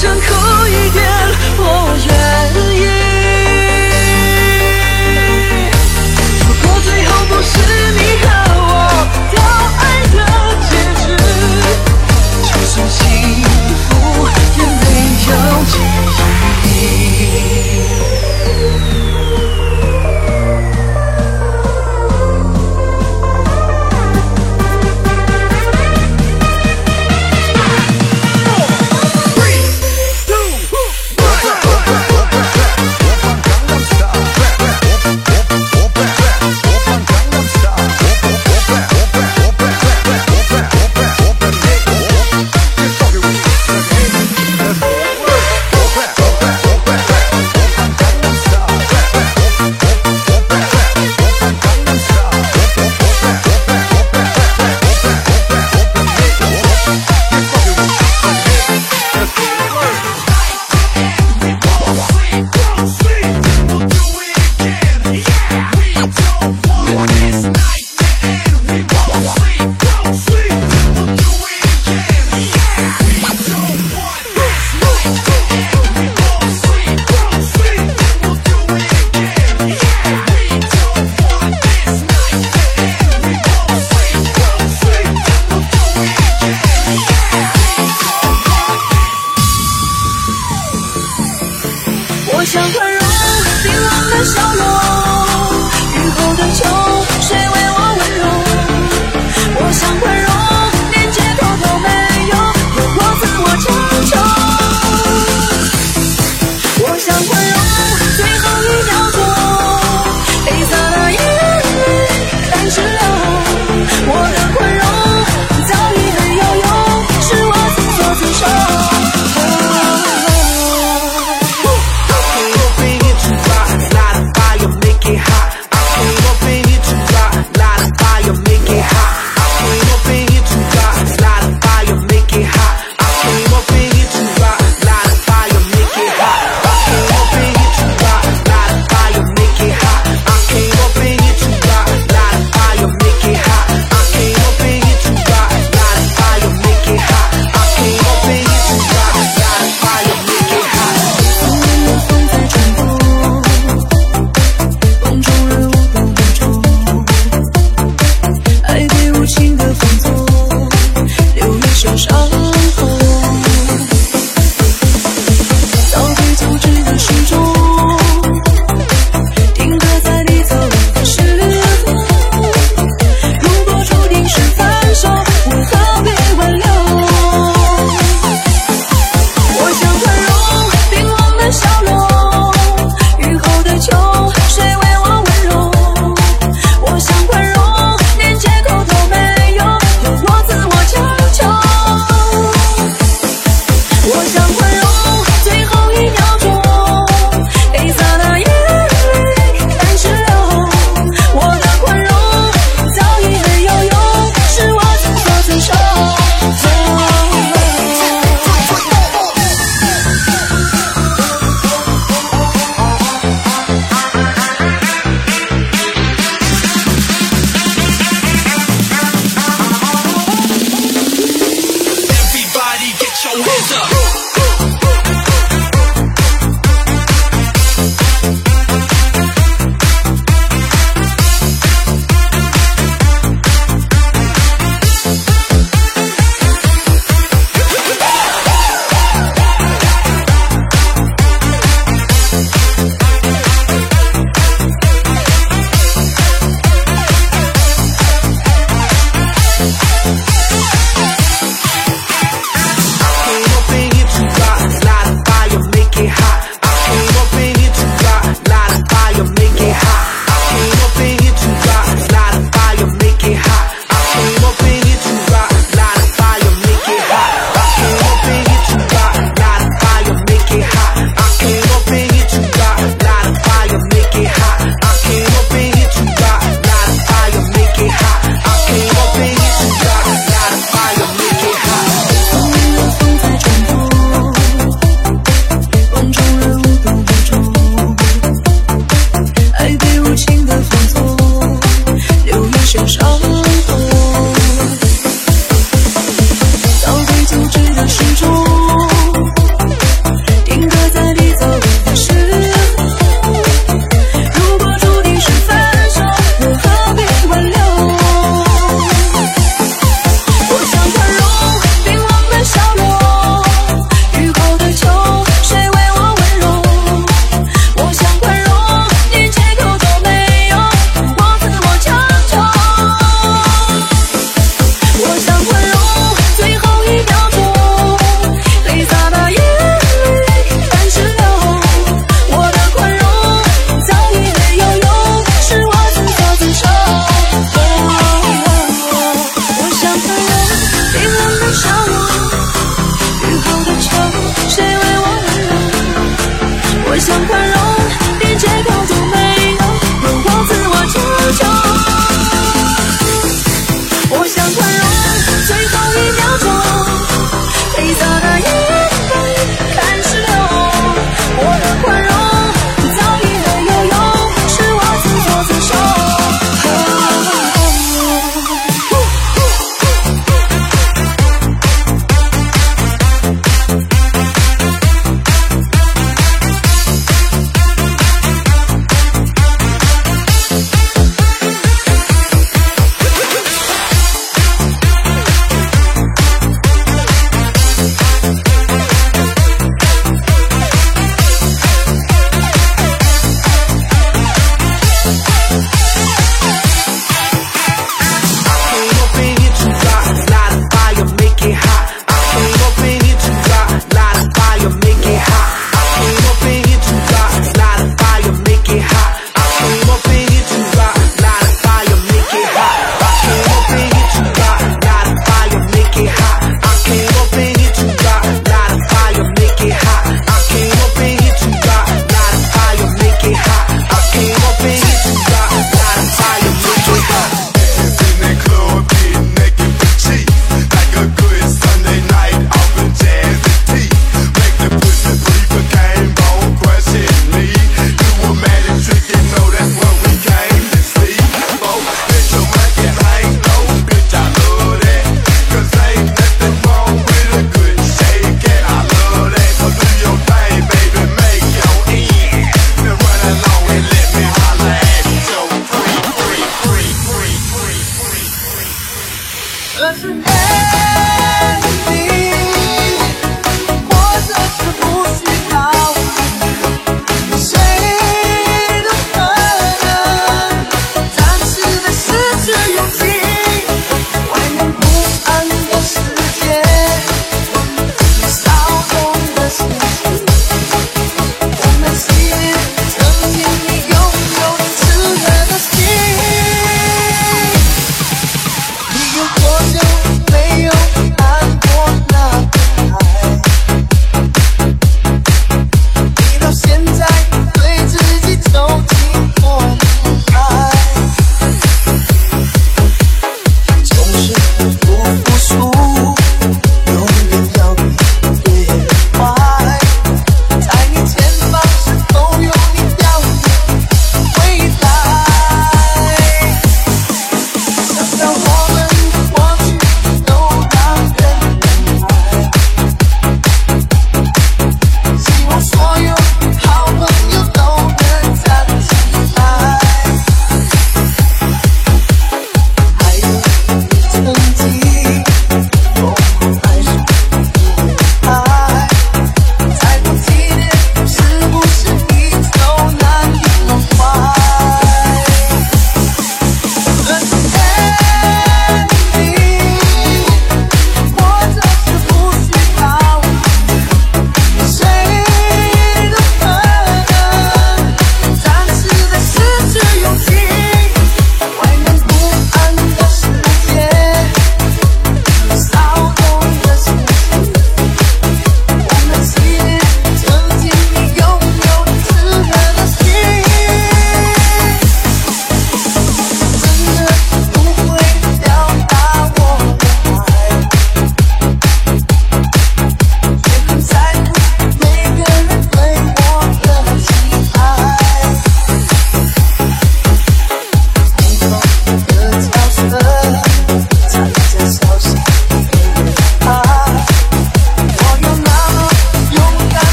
伤口